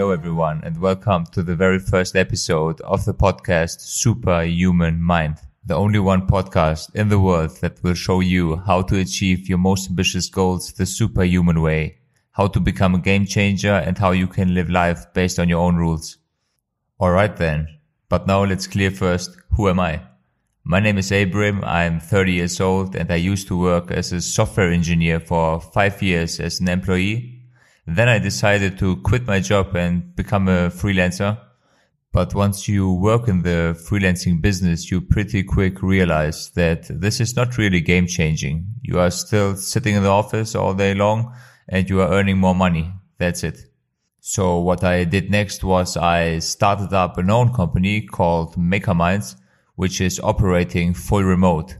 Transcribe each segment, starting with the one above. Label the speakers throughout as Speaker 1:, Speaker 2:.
Speaker 1: Hello, everyone, and welcome to the very first episode of the podcast Superhuman Mind, the only one podcast in the world that will show you how to achieve your most ambitious goals the superhuman way, how to become a game changer, and how you can live life based on your own rules. Alright then, but now let's clear first who am I? My name is Abram, I'm 30 years old, and I used to work as a software engineer for five years as an employee then I decided to quit my job and become a freelancer. But once you work in the freelancing business, you pretty quick realize that this is not really game changing. You are still sitting in the office all day long and you are earning more money. That's it. So what I did next was I started up an own company called MakerMinds, which is operating full remote.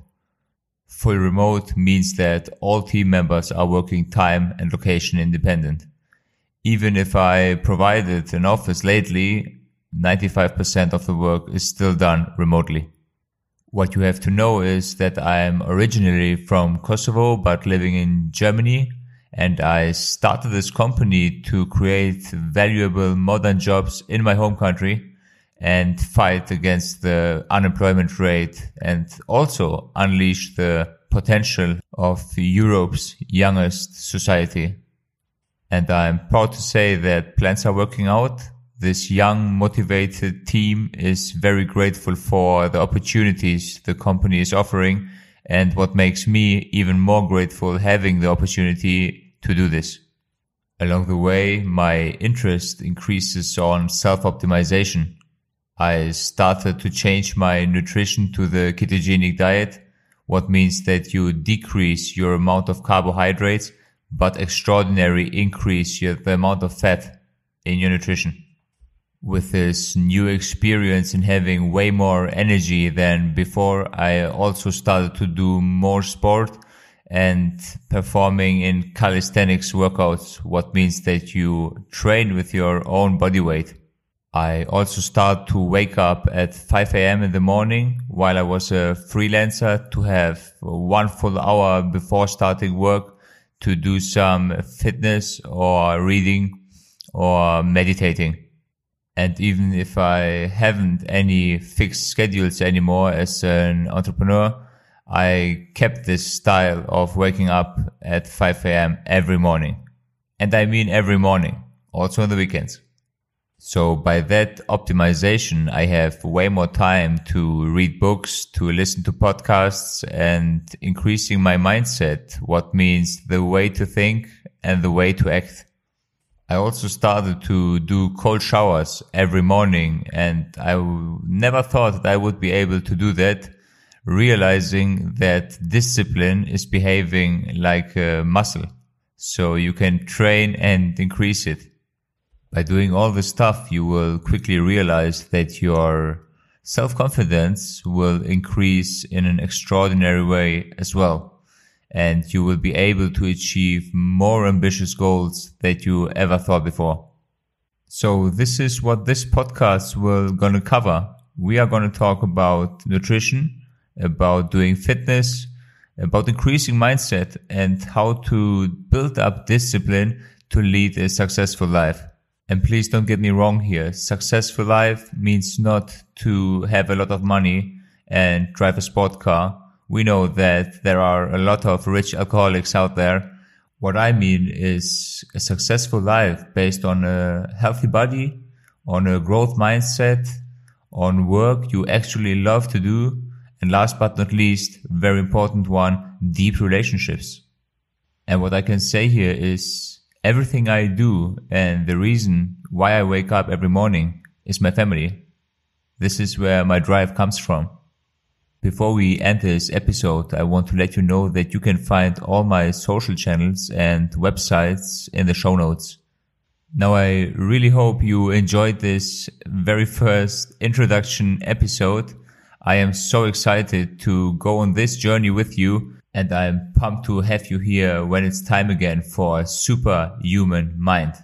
Speaker 1: Full remote means that all team members are working time and location independent even if I provided an office lately, 95% of the work is still done remotely. What you have to know is that I am originally from Kosovo, but living in Germany. And I started this company to create valuable modern jobs in my home country and fight against the unemployment rate and also unleash the potential of Europe's youngest society. And I'm proud to say that plans are working out. This young, motivated team is very grateful for the opportunities the company is offering. And what makes me even more grateful having the opportunity to do this. Along the way, my interest increases on self-optimization. I started to change my nutrition to the ketogenic diet, what means that you decrease your amount of carbohydrates but extraordinary increase your, the amount of fat in your nutrition. With this new experience in having way more energy than before, I also started to do more sport and performing in calisthenics workouts, what means that you train with your own body weight. I also start to wake up at 5 a.m. in the morning while I was a freelancer to have one full hour before starting work to do some fitness or reading or meditating. And even if I haven't any fixed schedules anymore as an entrepreneur, I kept this style of waking up at 5 a.m. every morning. And I mean every morning, also on the weekends. So by that optimization, I have way more time to read books, to listen to podcasts and increasing my mindset, what means the way to think and the way to act. I also started to do cold showers every morning and I never thought that I would be able to do that, realizing that discipline is behaving like a muscle. So you can train and increase it. By doing all this stuff, you will quickly realize that your self-confidence will increase in an extraordinary way as well. And you will be able to achieve more ambitious goals that you ever thought before. So this is what this podcast will gonna cover. We are gonna talk about nutrition, about doing fitness, about increasing mindset and how to build up discipline to lead a successful life. And please don't get me wrong here. Successful life means not to have a lot of money and drive a sport car. We know that there are a lot of rich alcoholics out there. What I mean is a successful life based on a healthy body, on a growth mindset, on work you actually love to do. And last but not least, very important one, deep relationships. And what I can say here is Everything I do and the reason why I wake up every morning is my family. This is where my drive comes from. Before we end this episode, I want to let you know that you can find all my social channels and websites in the show notes. Now I really hope you enjoyed this very first introduction episode. I am so excited to go on this journey with you and I'm pumped to have you here when it's time again for Superhuman Mind.